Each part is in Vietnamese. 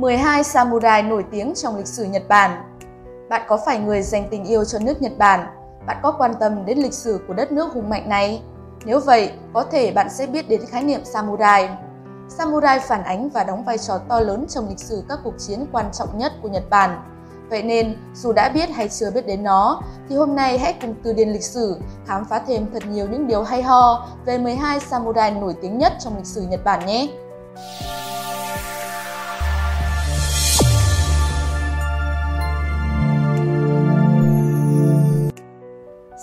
12 samurai nổi tiếng trong lịch sử Nhật Bản. Bạn có phải người dành tình yêu cho nước Nhật Bản? Bạn có quan tâm đến lịch sử của đất nước hùng mạnh này? Nếu vậy, có thể bạn sẽ biết đến khái niệm samurai. Samurai phản ánh và đóng vai trò to lớn trong lịch sử các cuộc chiến quan trọng nhất của Nhật Bản. Vậy nên, dù đã biết hay chưa biết đến nó, thì hôm nay hãy cùng từ điển lịch sử khám phá thêm thật nhiều những điều hay ho về 12 samurai nổi tiếng nhất trong lịch sử Nhật Bản nhé!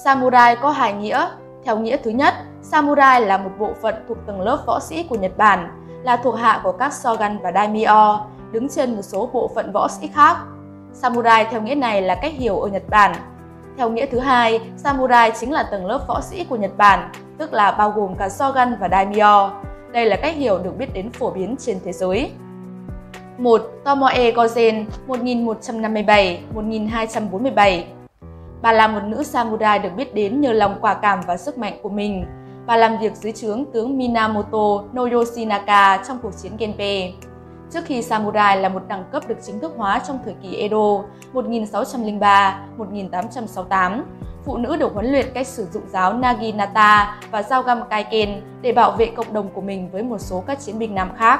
Samurai có hai nghĩa. Theo nghĩa thứ nhất, samurai là một bộ phận thuộc tầng lớp võ sĩ của Nhật Bản, là thuộc hạ của các shogun và daimyo, đứng trên một số bộ phận võ sĩ khác. Samurai theo nghĩa này là cách hiểu ở Nhật Bản. Theo nghĩa thứ hai, samurai chính là tầng lớp võ sĩ của Nhật Bản, tức là bao gồm cả shogun và daimyo. Đây là cách hiểu được biết đến phổ biến trên thế giới. 1. Tomoe Gozen 1157-1247 Bà là một nữ samurai được biết đến nhờ lòng quả cảm và sức mạnh của mình. Bà làm việc dưới trướng tướng Minamoto no Yoshinaka trong cuộc chiến Genpei. Trước khi samurai là một đẳng cấp được chính thức hóa trong thời kỳ Edo 1603-1868, phụ nữ được huấn luyện cách sử dụng giáo Naginata và dao găm Kaiken để bảo vệ cộng đồng của mình với một số các chiến binh nam khác.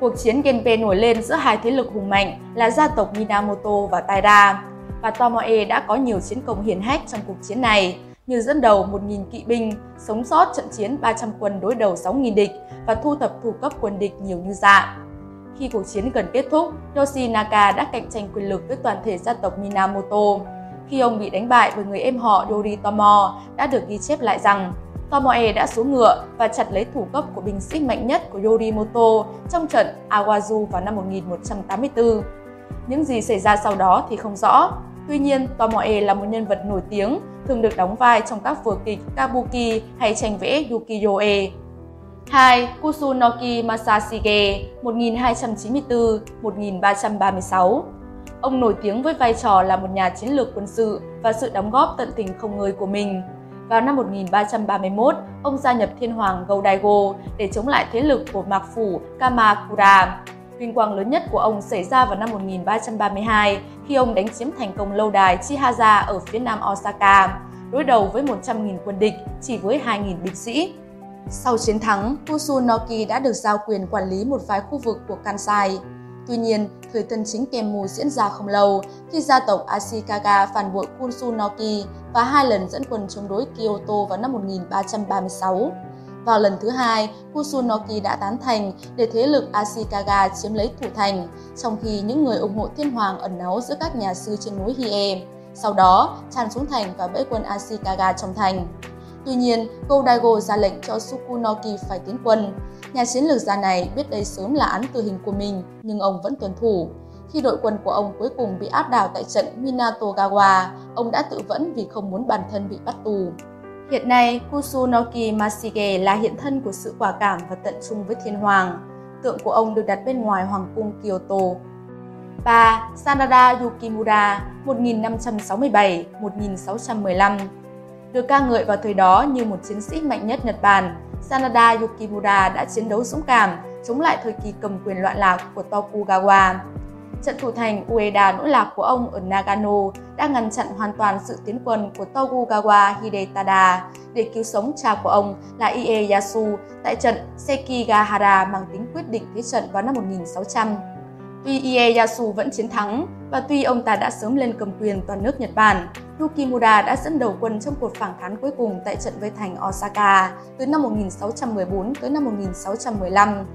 Cuộc chiến Genpei nổi lên giữa hai thế lực hùng mạnh là gia tộc Minamoto và Taira và Tomoe đã có nhiều chiến công hiển hách trong cuộc chiến này, như dẫn đầu 1.000 kỵ binh, sống sót trận chiến 300 quân đối đầu 6.000 địch và thu thập thủ cấp quân địch nhiều như dạ. Khi cuộc chiến gần kết thúc, Yoshinaka đã cạnh tranh quyền lực với toàn thể gia tộc Minamoto. Khi ông bị đánh bại bởi người em họ Yoritomo, đã được ghi chép lại rằng Tomoe đã xuống ngựa và chặt lấy thủ cấp của binh sĩ mạnh nhất của Yorimoto trong trận Awazu vào năm 1184. Những gì xảy ra sau đó thì không rõ, Tuy nhiên, Tomoe là một nhân vật nổi tiếng, thường được đóng vai trong các vở kịch kabuki hay tranh vẽ yukiyo-e. 2. Kusunoki Masashige 1294-1336 Ông nổi tiếng với vai trò là một nhà chiến lược quân sự và sự đóng góp tận tình không ngơi của mình. Vào năm 1331, ông gia nhập thiên hoàng Go-Daigo để chống lại thế lực của mạc phủ Kamakura. Vinh quang lớn nhất của ông xảy ra vào năm 1332 khi ông đánh chiếm thành công lâu đài Chihaza ở phía nam Osaka, đối đầu với 100.000 quân địch chỉ với 2.000 binh sĩ. Sau chiến thắng, Kusunoki đã được giao quyền quản lý một vài khu vực của Kansai. Tuy nhiên, thời tân chính Kemmu diễn ra không lâu khi gia tộc Ashikaga phản bội Kusunoki và hai lần dẫn quân chống đối Kyoto vào năm 1336. Vào lần thứ hai, Kusunoki đã tán thành để thế lực Ashikaga chiếm lấy thủ thành, trong khi những người ủng hộ thiên hoàng ẩn náu giữa các nhà sư trên núi Hie. Sau đó, tràn xuống thành và bẫy quân Ashikaga trong thành. Tuy nhiên, Go ra lệnh cho Sukunoki phải tiến quân. Nhà chiến lược gia này biết đây sớm là án tử hình của mình, nhưng ông vẫn tuân thủ. Khi đội quân của ông cuối cùng bị áp đảo tại trận Minatogawa, ông đã tự vẫn vì không muốn bản thân bị bắt tù. Hiện nay, Kusunoki Masige là hiện thân của sự quả cảm và tận trung với thiên hoàng. Tượng của ông được đặt bên ngoài hoàng cung Kyoto. 3. Sanada Yukimura 1567-1615 Được ca ngợi vào thời đó như một chiến sĩ mạnh nhất Nhật Bản, Sanada Yukimura đã chiến đấu dũng cảm chống lại thời kỳ cầm quyền loạn lạc của Tokugawa. Trận thủ thành Ueda nỗi lạc của ông ở Nagano đã ngăn chặn hoàn toàn sự tiến quân của Tokugawa Hidetada để cứu sống cha của ông là Ieyasu tại trận Sekigahara mang tính quyết định thế trận vào năm 1600. Tuy Ieyasu vẫn chiến thắng và tuy ông ta đã sớm lên cầm quyền toàn nước Nhật Bản, Yukimura đã dẫn đầu quân trong cuộc phản kháng cuối cùng tại trận với thành Osaka từ năm 1614 tới năm 1615.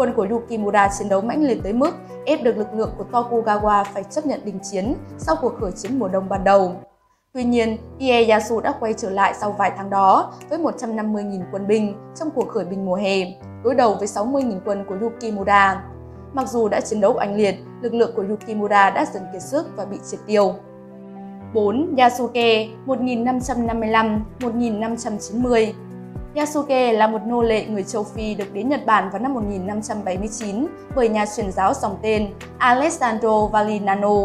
Quân của Yukimura chiến đấu mãnh liệt tới mức ép được lực lượng của Tokugawa phải chấp nhận đình chiến sau cuộc khởi chiến mùa đông ban đầu. Tuy nhiên, Ieyasu đã quay trở lại sau vài tháng đó với 150.000 quân binh trong cuộc khởi binh mùa hè, đối đầu với 60.000 quân của Yukimura. Mặc dù đã chiến đấu oanh liệt, lực lượng của Yukimura đã dần kiệt sức và bị triệt tiêu. 4. Yasuke 1555-1590 Yasuke là một nô lệ người châu Phi được đến Nhật Bản vào năm 1579 bởi nhà truyền giáo dòng tên Alessandro Valinano.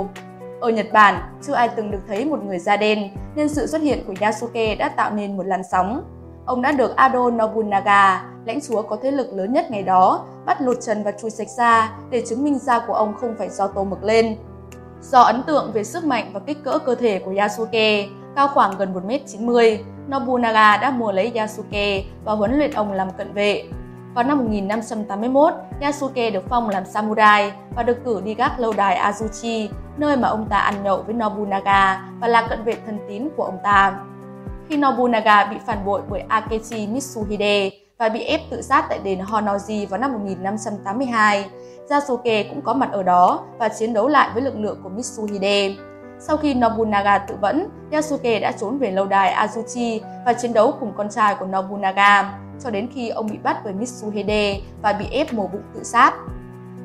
Ở Nhật Bản, chưa ai từng được thấy một người da đen, nên sự xuất hiện của Yasuke đã tạo nên một làn sóng. Ông đã được Ado Nobunaga, lãnh chúa có thế lực lớn nhất ngày đó, bắt lột trần và chui sạch da để chứng minh da của ông không phải do tô mực lên. Do ấn tượng về sức mạnh và kích cỡ cơ thể của Yasuke, cao khoảng gần 1m90, Nobunaga đã mua lấy Yasuke và huấn luyện ông làm cận vệ. Vào năm 1581, Yasuke được phong làm samurai và được cử đi gác lâu đài Azuchi, nơi mà ông ta ăn nhậu với Nobunaga và là cận vệ thân tín của ông ta. Khi Nobunaga bị phản bội bởi Akechi Mitsuhide và bị ép tự sát tại đền Honoji vào năm 1582, Yasuke cũng có mặt ở đó và chiến đấu lại với lực lượng của Mitsuhide. Sau khi Nobunaga tự vẫn, Yasuke đã trốn về lâu đài Azuchi và chiến đấu cùng con trai của Nobunaga, cho đến khi ông bị bắt bởi Mitsuhide và bị ép mổ bụng tự sát.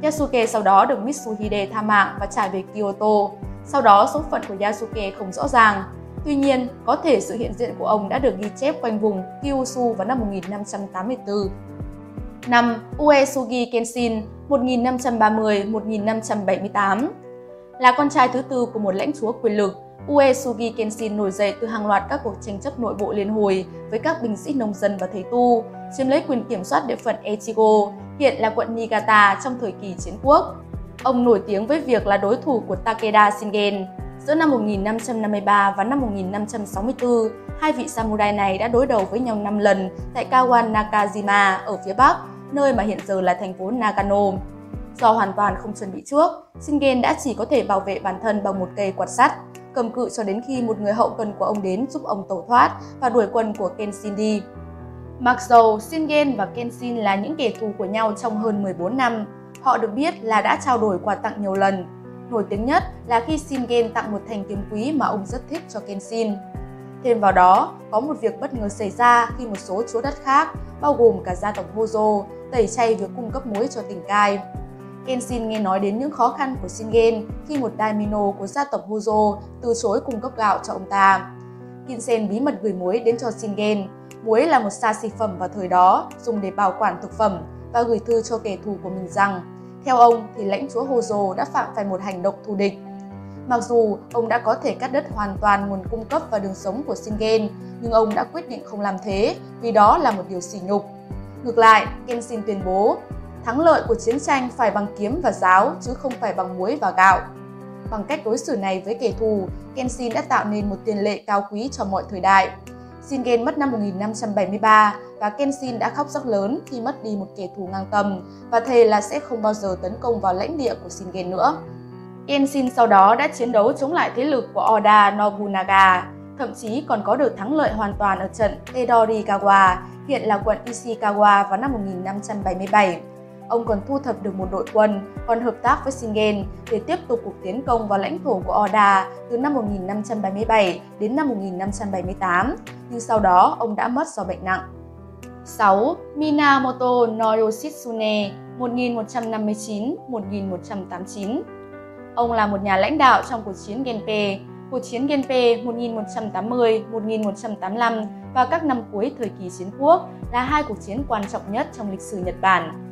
Yasuke sau đó được Mitsuhide tha mạng và trả về Kyoto. Sau đó số phận của Yasuke không rõ ràng. Tuy nhiên, có thể sự hiện diện của ông đã được ghi chép quanh vùng Kyushu vào năm 1584. Năm Uesugi Kenshin 1530-1578 là con trai thứ tư của một lãnh chúa quyền lực, Uesugi Kenshin nổi dậy từ hàng loạt các cuộc tranh chấp nội bộ liên hồi với các binh sĩ nông dân và thầy tu, chiếm lấy quyền kiểm soát địa phận Echigo, hiện là quận Niigata trong thời kỳ chiến quốc. Ông nổi tiếng với việc là đối thủ của Takeda Shingen. Giữa năm 1553 và năm 1564, hai vị samurai này đã đối đầu với nhau 5 lần tại Kawan Nakajima ở phía Bắc, nơi mà hiện giờ là thành phố Nagano. Do hoàn toàn không chuẩn bị trước, Shingen đã chỉ có thể bảo vệ bản thân bằng một cây quạt sắt, cầm cự cho đến khi một người hậu cần của ông đến giúp ông tẩu thoát và đuổi quân của Kenshin đi. Mặc dù Shingen và Kenshin là những kẻ thù của nhau trong hơn 14 năm, họ được biết là đã trao đổi quà tặng nhiều lần. Nổi tiếng nhất là khi Shingen tặng một thanh kiếm quý mà ông rất thích cho Kenshin. Thêm vào đó, có một việc bất ngờ xảy ra khi một số chúa đất khác, bao gồm cả gia tộc Hojo, tẩy chay việc cung cấp muối cho tỉnh cai. Kenshin nghe nói đến những khó khăn của Shingen khi một daimyo của gia tộc Hojo từ chối cung cấp gạo cho ông ta. Kinsen bí mật gửi muối đến cho Shingen. Muối là một xa xỉ phẩm vào thời đó, dùng để bảo quản thực phẩm và gửi thư cho kẻ thù của mình rằng theo ông thì lãnh chúa Hojo đã phạm phải một hành động thù địch. Mặc dù ông đã có thể cắt đứt hoàn toàn nguồn cung cấp và đường sống của Shingen, nhưng ông đã quyết định không làm thế vì đó là một điều sỉ nhục. Ngược lại, Kenshin tuyên bố Thắng lợi của chiến tranh phải bằng kiếm và giáo chứ không phải bằng muối và gạo. Bằng cách đối xử này với kẻ thù, Kenshin đã tạo nên một tiền lệ cao quý cho mọi thời đại. Shingen mất năm 1573 và Kenshin đã khóc rất lớn khi mất đi một kẻ thù ngang tầm và thề là sẽ không bao giờ tấn công vào lãnh địa của Shingen nữa. Kenshin sau đó đã chiến đấu chống lại thế lực của Oda Nobunaga, thậm chí còn có được thắng lợi hoàn toàn ở trận Tedorikawa, hiện là quận Ishikawa vào năm 1577 ông còn thu thập được một đội quân, còn hợp tác với Singen để tiếp tục cuộc tiến công vào lãnh thổ của Oda từ năm 1577 đến năm 1578, nhưng sau đó ông đã mất do bệnh nặng. 6. Minamoto no Yoshitsune 1159-1189 Ông là một nhà lãnh đạo trong cuộc chiến Genpei, cuộc chiến Genpei 1180-1185 và các năm cuối thời kỳ chiến quốc là hai cuộc chiến quan trọng nhất trong lịch sử Nhật Bản.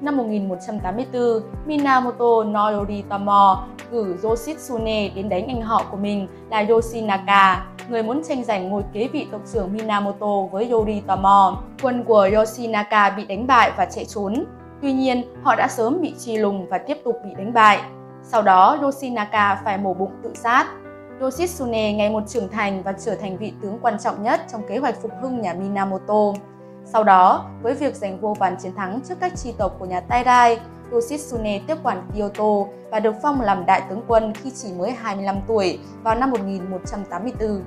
Năm 1184, Minamoto no Yoritomo cử Yoshitsune đến đánh anh họ của mình là Yoshinaka, người muốn tranh giành ngôi kế vị tộc trưởng Minamoto với Yoritomo. Quân của Yoshinaka bị đánh bại và chạy trốn. Tuy nhiên, họ đã sớm bị chi lùng và tiếp tục bị đánh bại. Sau đó, Yoshinaka phải mổ bụng tự sát. Yoshitsune ngày một trưởng thành và trở thành vị tướng quan trọng nhất trong kế hoạch phục hưng nhà Minamoto. Sau đó, với việc giành vô vàn chiến thắng trước các tri tộc của nhà Taidai, Yoshitsune tiếp quản Kyoto và được phong làm đại tướng quân khi chỉ mới 25 tuổi vào năm 1184.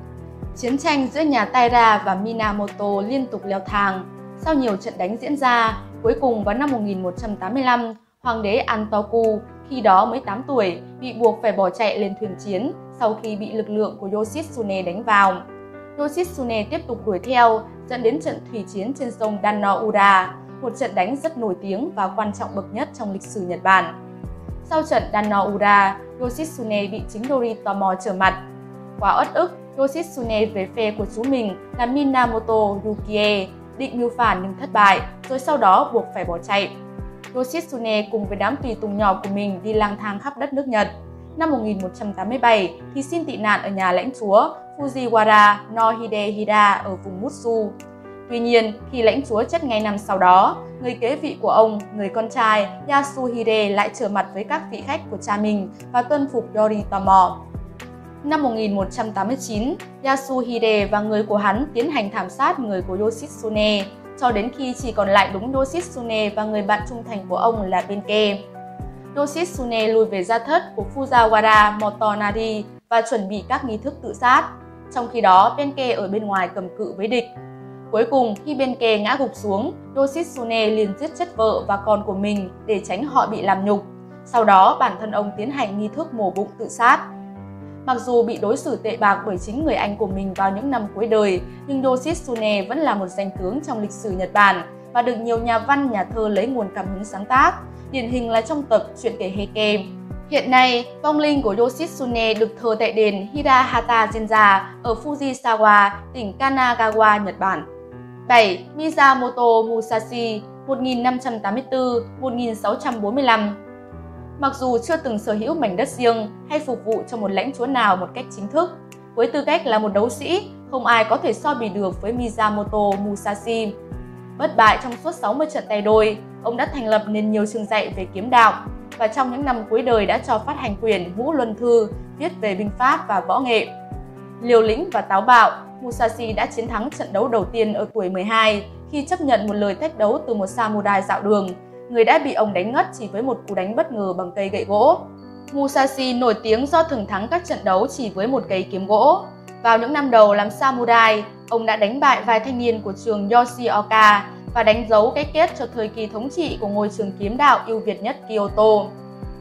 Chiến tranh giữa nhà Taira và Minamoto liên tục leo thang. Sau nhiều trận đánh diễn ra, cuối cùng vào năm 1185, Hoàng đế Antoku, khi đó mới 8 tuổi, bị buộc phải bỏ chạy lên thuyền chiến sau khi bị lực lượng của Yoshitsune đánh vào. Yoshitsune tiếp tục đuổi theo, dẫn đến trận thủy chiến trên sông Danno-ura, một trận đánh rất nổi tiếng và quan trọng bậc nhất trong lịch sử Nhật Bản. Sau trận Danno-ura, Yoshitsune bị chính Doritomo trở mặt. Quá uất ức, Yoshitsune về phe của chú mình là Minamoto Yukie, định mưu phản nhưng thất bại, rồi sau đó buộc phải bỏ chạy. Yoshitsune cùng với đám tùy tùng nhỏ của mình đi lang thang khắp đất nước Nhật. Năm 1187 thì xin tị nạn ở nhà lãnh chúa Fujiwara no Hidehira ở vùng Mutsu. Tuy nhiên, khi lãnh chúa chết ngay năm sau đó, người kế vị của ông, người con trai Yasuhide lại trở mặt với các vị khách của cha mình và tuân phục Yoritomo. Năm 1189, Yasuhide và người của hắn tiến hành thảm sát người của Yoshitsune, cho đến khi chỉ còn lại đúng Yoshitsune và người bạn trung thành của ông là Benkei. Yoshitsune lùi về gia thất của Fujiwara Motonari và chuẩn bị các nghi thức tự sát. Trong khi đó, Benkei ở bên ngoài cầm cự với địch. Cuối cùng, khi Benkei ngã gục xuống, Yoshitsune liền giết chết vợ và con của mình để tránh họ bị làm nhục. Sau đó, bản thân ông tiến hành nghi thức mổ bụng tự sát. Mặc dù bị đối xử tệ bạc bởi chính người anh của mình vào những năm cuối đời, nhưng Yoshitsune vẫn là một danh tướng trong lịch sử Nhật Bản và được nhiều nhà văn, nhà thơ lấy nguồn cảm hứng sáng tác, điển hình là trong tập Chuyện kể Heike. Hiện nay, vong linh của Yoshitsune được thờ tại đền Hirahata Jinja ở Fujisawa, tỉnh Kanagawa, Nhật Bản. 7. Miyamoto Musashi 1584-1645 Mặc dù chưa từng sở hữu mảnh đất riêng hay phục vụ cho một lãnh chúa nào một cách chính thức, với tư cách là một đấu sĩ, không ai có thể so bì được với Miyamoto Musashi. Bất bại trong suốt 60 trận tay đôi, ông đã thành lập nên nhiều trường dạy về kiếm đạo và trong những năm cuối đời đã cho phát hành quyền Ngũ Luân Thư viết về binh pháp và võ nghệ. Liều lĩnh và táo bạo, Musashi đã chiến thắng trận đấu đầu tiên ở tuổi 12 khi chấp nhận một lời thách đấu từ một samurai dạo đường, người đã bị ông đánh ngất chỉ với một cú đánh bất ngờ bằng cây gậy gỗ. Musashi nổi tiếng do thường thắng các trận đấu chỉ với một cây kiếm gỗ. Vào những năm đầu làm samurai, ông đã đánh bại vài thanh niên của trường Yoshioka và đánh dấu cái kết cho thời kỳ thống trị của ngôi trường kiếm đạo ưu việt nhất Kyoto.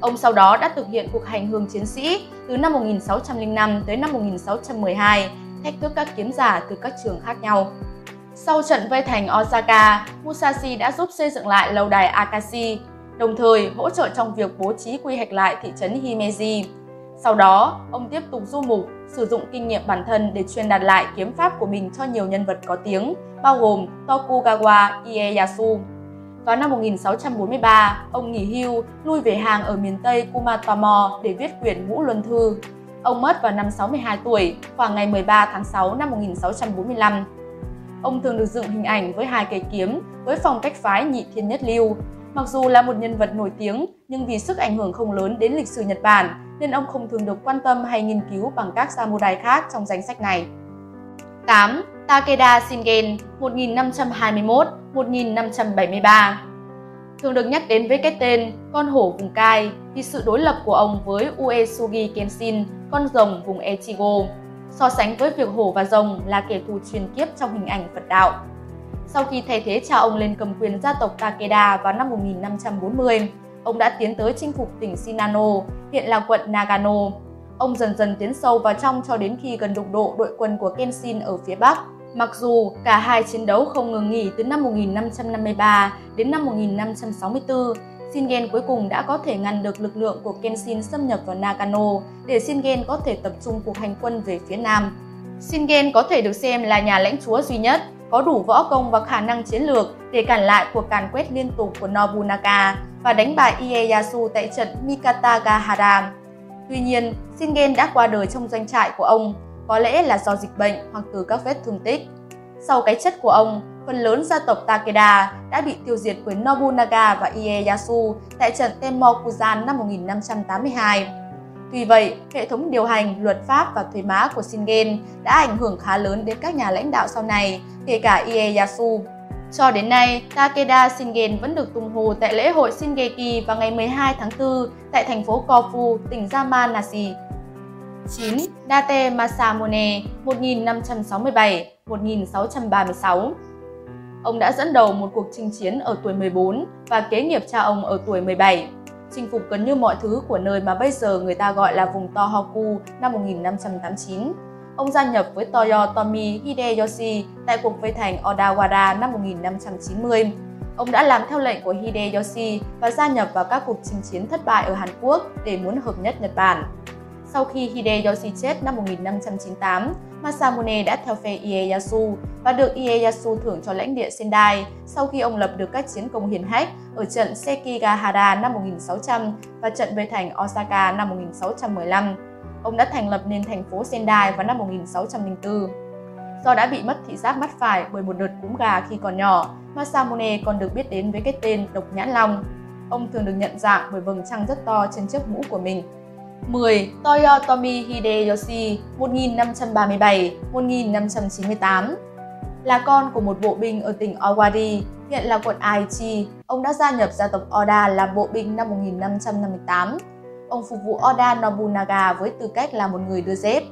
Ông sau đó đã thực hiện cuộc hành hương chiến sĩ từ năm 1605 tới năm 1612, thách thức các kiếm giả từ các trường khác nhau. Sau trận vây thành Osaka, Musashi đã giúp xây dựng lại lâu đài Akashi, đồng thời hỗ trợ trong việc bố trí quy hoạch lại thị trấn Himeji. Sau đó, ông tiếp tục du mục, sử dụng kinh nghiệm bản thân để truyền đạt lại kiếm pháp của mình cho nhiều nhân vật có tiếng, bao gồm Tokugawa Ieyasu. Vào năm 1643, ông nghỉ hưu, lui về hàng ở miền Tây Kumatomo để viết quyển Ngũ Luân Thư. Ông mất vào năm 62 tuổi, khoảng ngày 13 tháng 6 năm 1645. Ông thường được dựng hình ảnh với hai cây kiếm, với phong cách phái nhị thiên nhất lưu. Mặc dù là một nhân vật nổi tiếng, nhưng vì sức ảnh hưởng không lớn đến lịch sử Nhật Bản, nên ông không thường được quan tâm hay nghiên cứu bằng các samurai khác trong danh sách này. 8. Takeda Shingen 1521-1573 Thường được nhắc đến với cái tên con hổ vùng cai vì sự đối lập của ông với Uesugi Kenshin, con rồng vùng Echigo, so sánh với việc hổ và rồng là kẻ thù truyền kiếp trong hình ảnh Phật đạo. Sau khi thay thế cha ông lên cầm quyền gia tộc Takeda vào năm 1540, ông đã tiến tới chinh phục tỉnh Shinano, hiện là quận Nagano. Ông dần dần tiến sâu vào trong cho đến khi gần đụng độ đội quân của Kenshin ở phía Bắc. Mặc dù cả hai chiến đấu không ngừng nghỉ từ năm 1553 đến năm 1564, Shingen cuối cùng đã có thể ngăn được lực lượng của Kenshin xâm nhập vào Nagano để Shingen có thể tập trung cuộc hành quân về phía Nam. Shingen có thể được xem là nhà lãnh chúa duy nhất có đủ võ công và khả năng chiến lược để cản lại cuộc càn quét liên tục của Nobunaga và đánh bại Ieyasu tại trận Mikatagahara. Tuy nhiên, Shingen đã qua đời trong doanh trại của ông, có lẽ là do dịch bệnh hoặc từ các vết thương tích. Sau cái chết của ông, phần lớn gia tộc Takeda đã bị tiêu diệt với Nobunaga và Ieyasu tại trận Temmokuzan năm 1582. Tuy vậy, hệ thống điều hành, luật pháp và thuế má của Shingen đã ảnh hưởng khá lớn đến các nhà lãnh đạo sau này, kể cả Ieyasu. Cho đến nay, Takeda Shingen vẫn được tung hô tại lễ hội Shingeki vào ngày 12 tháng 4 tại thành phố Kofu, tỉnh Yamanashi. 9. Date Masamune 1567-1636 Ông đã dẫn đầu một cuộc chinh chiến ở tuổi 14 và kế nghiệp cha ông ở tuổi 17 chinh phục gần như mọi thứ của nơi mà bây giờ người ta gọi là vùng Tohoku năm 1589. Ông gia nhập với Toyotomi Hideyoshi tại cuộc vây thành Odawara năm 1590. Ông đã làm theo lệnh của Hideyoshi và gia nhập vào các cuộc chinh chiến thất bại ở Hàn Quốc để muốn hợp nhất Nhật Bản. Sau khi Hideyoshi chết năm 1598, Masamune đã theo phe Ieyasu và được Ieyasu thưởng cho lãnh địa Sendai sau khi ông lập được các chiến công hiển hách ở trận Sekigahara năm 1600 và trận vây thành Osaka năm 1615. Ông đã thành lập nên thành phố Sendai vào năm 1604. Do đã bị mất thị giác mắt phải bởi một đợt cúm gà khi còn nhỏ, Masamune còn được biết đến với cái tên độc nhãn long. Ông thường được nhận dạng bởi vầng trăng rất to trên chiếc mũ của mình. 10. Toyotomi Hideyoshi 1537-1598 Là con của một bộ binh ở tỉnh Owari, hiện là quận Aichi, ông đã gia nhập gia tộc Oda làm bộ binh năm 1558. Ông phục vụ Oda Nobunaga với tư cách là một người đưa dép.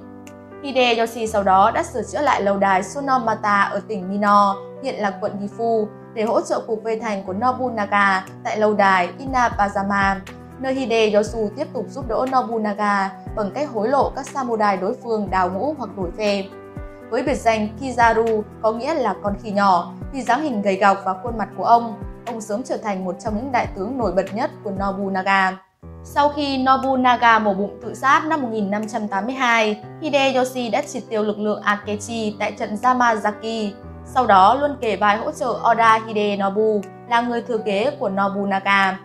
Hideyoshi sau đó đã sửa chữa lại lâu đài Sonomata ở tỉnh Mino, hiện là quận Gifu, để hỗ trợ cuộc vây thành của Nobunaga tại lâu đài Inabazama, nơi Hideyoshi tiếp tục giúp đỡ Nobunaga bằng cách hối lộ các samurai đối phương đào ngũ hoặc đổi phe. Với biệt danh Kizaru có nghĩa là con khỉ nhỏ, vì dáng hình gầy gọc và khuôn mặt của ông, ông sớm trở thành một trong những đại tướng nổi bật nhất của Nobunaga. Sau khi Nobunaga mổ bụng tự sát năm 1582, Hideyoshi đã triệt tiêu lực lượng Akechi tại trận Yamazaki. Sau đó luôn kể vai hỗ trợ Oda Hidenobu là người thừa kế của Nobunaga.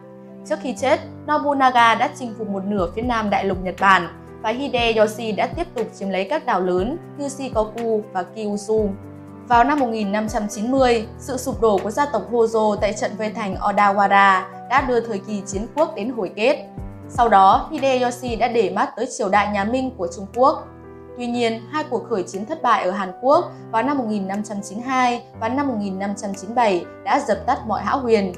Trước khi chết, Nobunaga đã chinh phục một nửa phía nam đại lục Nhật Bản và Hideyoshi đã tiếp tục chiếm lấy các đảo lớn như Shikoku và Kyushu. Vào năm 1590, sự sụp đổ của gia tộc Hojo tại trận vây thành Odawara đã đưa thời kỳ chiến quốc đến hồi kết. Sau đó, Hideyoshi đã để mắt tới triều đại nhà Minh của Trung Quốc. Tuy nhiên, hai cuộc khởi chiến thất bại ở Hàn Quốc vào năm 1592 và năm 1597 đã dập tắt mọi hão huyền.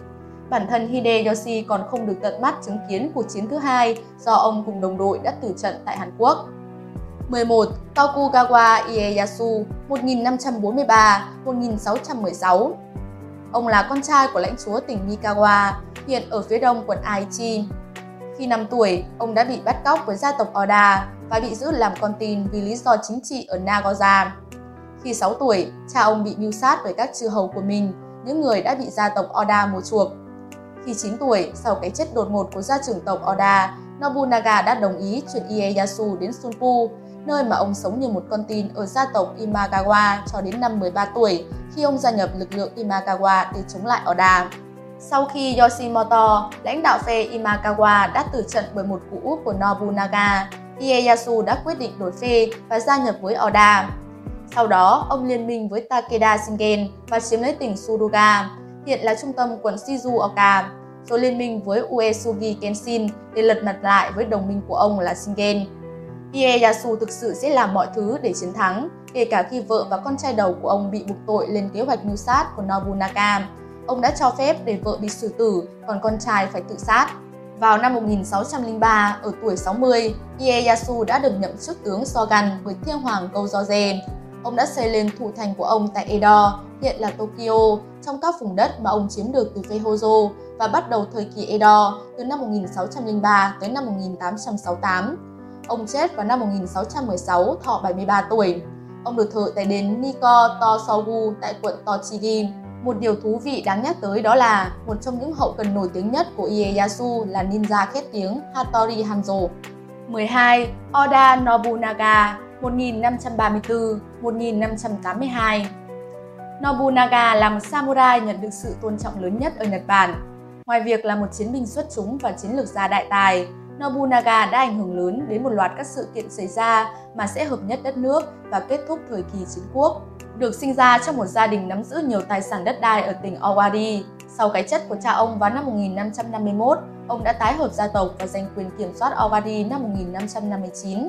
Bản thân Hideyoshi còn không được tận mắt chứng kiến cuộc chiến thứ hai do ông cùng đồng đội đã tử trận tại Hàn Quốc. 11. Tokugawa Ieyasu 1543-1616 Ông là con trai của lãnh chúa tỉnh Mikawa, hiện ở phía đông quận Aichi. Khi 5 tuổi, ông đã bị bắt cóc với gia tộc Oda và bị giữ làm con tin vì lý do chính trị ở Nagoya. Khi 6 tuổi, cha ông bị mưu sát bởi các chư hầu của mình, những người đã bị gia tộc Oda mua chuộc. Khi 9 tuổi, sau cái chết đột ngột của gia trưởng tộc Oda, Nobunaga đã đồng ý chuyển Ieyasu đến Sunpu, nơi mà ông sống như một con tin ở gia tộc Imagawa cho đến năm 13 tuổi khi ông gia nhập lực lượng Imagawa để chống lại Oda. Sau khi Yoshimoto, lãnh đạo phe Imagawa đã tử trận bởi một cú úp của Nobunaga, Ieyasu đã quyết định đổi phe và gia nhập với Oda. Sau đó, ông liên minh với Takeda Shingen và chiếm lấy tỉnh Suruga, hiện là trung tâm quận Shizuoka, rồi liên minh với Uesugi Kenshin để lật mặt lại với đồng minh của ông là Shingen. Ieyasu thực sự sẽ làm mọi thứ để chiến thắng, kể cả khi vợ và con trai đầu của ông bị buộc tội lên kế hoạch mưu sát của Nobunaga. Ông đã cho phép để vợ bị xử tử, còn con trai phải tự sát. Vào năm 1603, ở tuổi 60, Ieyasu đã được nhậm chức tướng Shogun với thiên hoàng Gojoze. Ông đã xây lên thủ thành của ông tại Edo, hiện là Tokyo, trong các vùng đất mà ông chiếm được từ phe Hojo và bắt đầu thời kỳ Edo từ năm 1603 tới năm 1868. Ông chết vào năm 1616, thọ 73 tuổi. Ông được thờ tại đền Niko Tosogu tại quận Tochigi. Một điều thú vị đáng nhắc tới đó là một trong những hậu cần nổi tiếng nhất của Ieyasu là ninja khét tiếng Hattori Hanzo. 12. Oda Nobunaga 1582. Nobunaga là một samurai nhận được sự tôn trọng lớn nhất ở Nhật Bản. Ngoài việc là một chiến binh xuất chúng và chiến lược gia đại tài, Nobunaga đã ảnh hưởng lớn đến một loạt các sự kiện xảy ra mà sẽ hợp nhất đất nước và kết thúc thời kỳ chiến quốc. Được sinh ra trong một gia đình nắm giữ nhiều tài sản đất đai ở tỉnh Owari, sau cái chết của cha ông vào năm 1551, ông đã tái hợp gia tộc và giành quyền kiểm soát Owari năm 1559.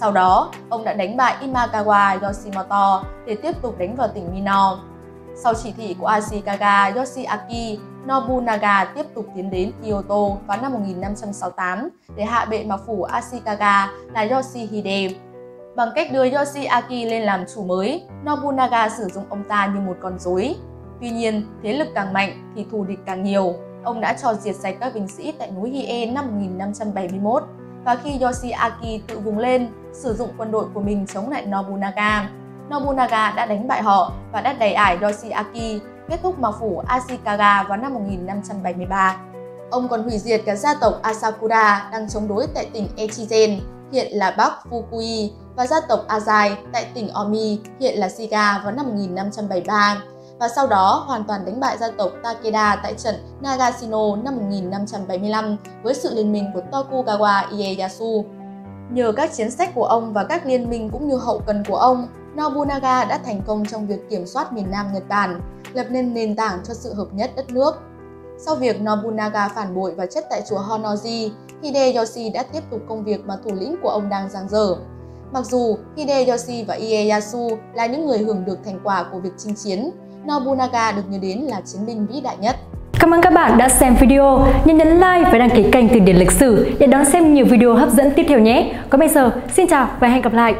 Sau đó, ông đã đánh bại Imagawa Yoshimoto để tiếp tục đánh vào tỉnh Mino. Sau chỉ thị của Ashikaga Yoshiaki, Nobunaga tiếp tục tiến đến Kyoto vào năm 1568 để hạ bệ mà phủ Ashikaga là Yoshihide. Bằng cách đưa Yoshiaki lên làm chủ mới, Nobunaga sử dụng ông ta như một con rối. Tuy nhiên, thế lực càng mạnh thì thù địch càng nhiều. Ông đã cho diệt sạch các binh sĩ tại núi Hie năm 1571 và khi Yoshiaki tự vùng lên, sử dụng quân đội của mình chống lại Nobunaga, Nobunaga đã đánh bại họ và đã đẩy ải Yoshiaki kết thúc mặc phủ Ashikaga vào năm 1573. Ông còn hủy diệt cả gia tộc Asakura đang chống đối tại tỉnh Echizen, hiện là Bắc Fukui, và gia tộc Azai tại tỉnh Omi, hiện là Shiga vào năm 1573 và sau đó hoàn toàn đánh bại gia tộc Takeda tại trận Nagashino năm 1575 với sự liên minh của Tokugawa Ieyasu. Nhờ các chiến sách của ông và các liên minh cũng như hậu cần của ông, Nobunaga đã thành công trong việc kiểm soát miền Nam Nhật Bản, lập nên nền tảng cho sự hợp nhất đất nước. Sau việc Nobunaga phản bội và chết tại chùa Honnoji, Hideyoshi đã tiếp tục công việc mà thủ lĩnh của ông đang giang dở. Mặc dù Hideyoshi và Ieyasu là những người hưởng được thành quả của việc chinh chiến, Nobunaga được nhớ đến là chiến binh vĩ đại nhất. Cảm ơn các bạn đã xem video. Nhớ nhấn like và đăng ký kênh Từ điển lịch sử để đón xem nhiều video hấp dẫn tiếp theo nhé. Còn bây giờ, xin chào và hẹn gặp lại.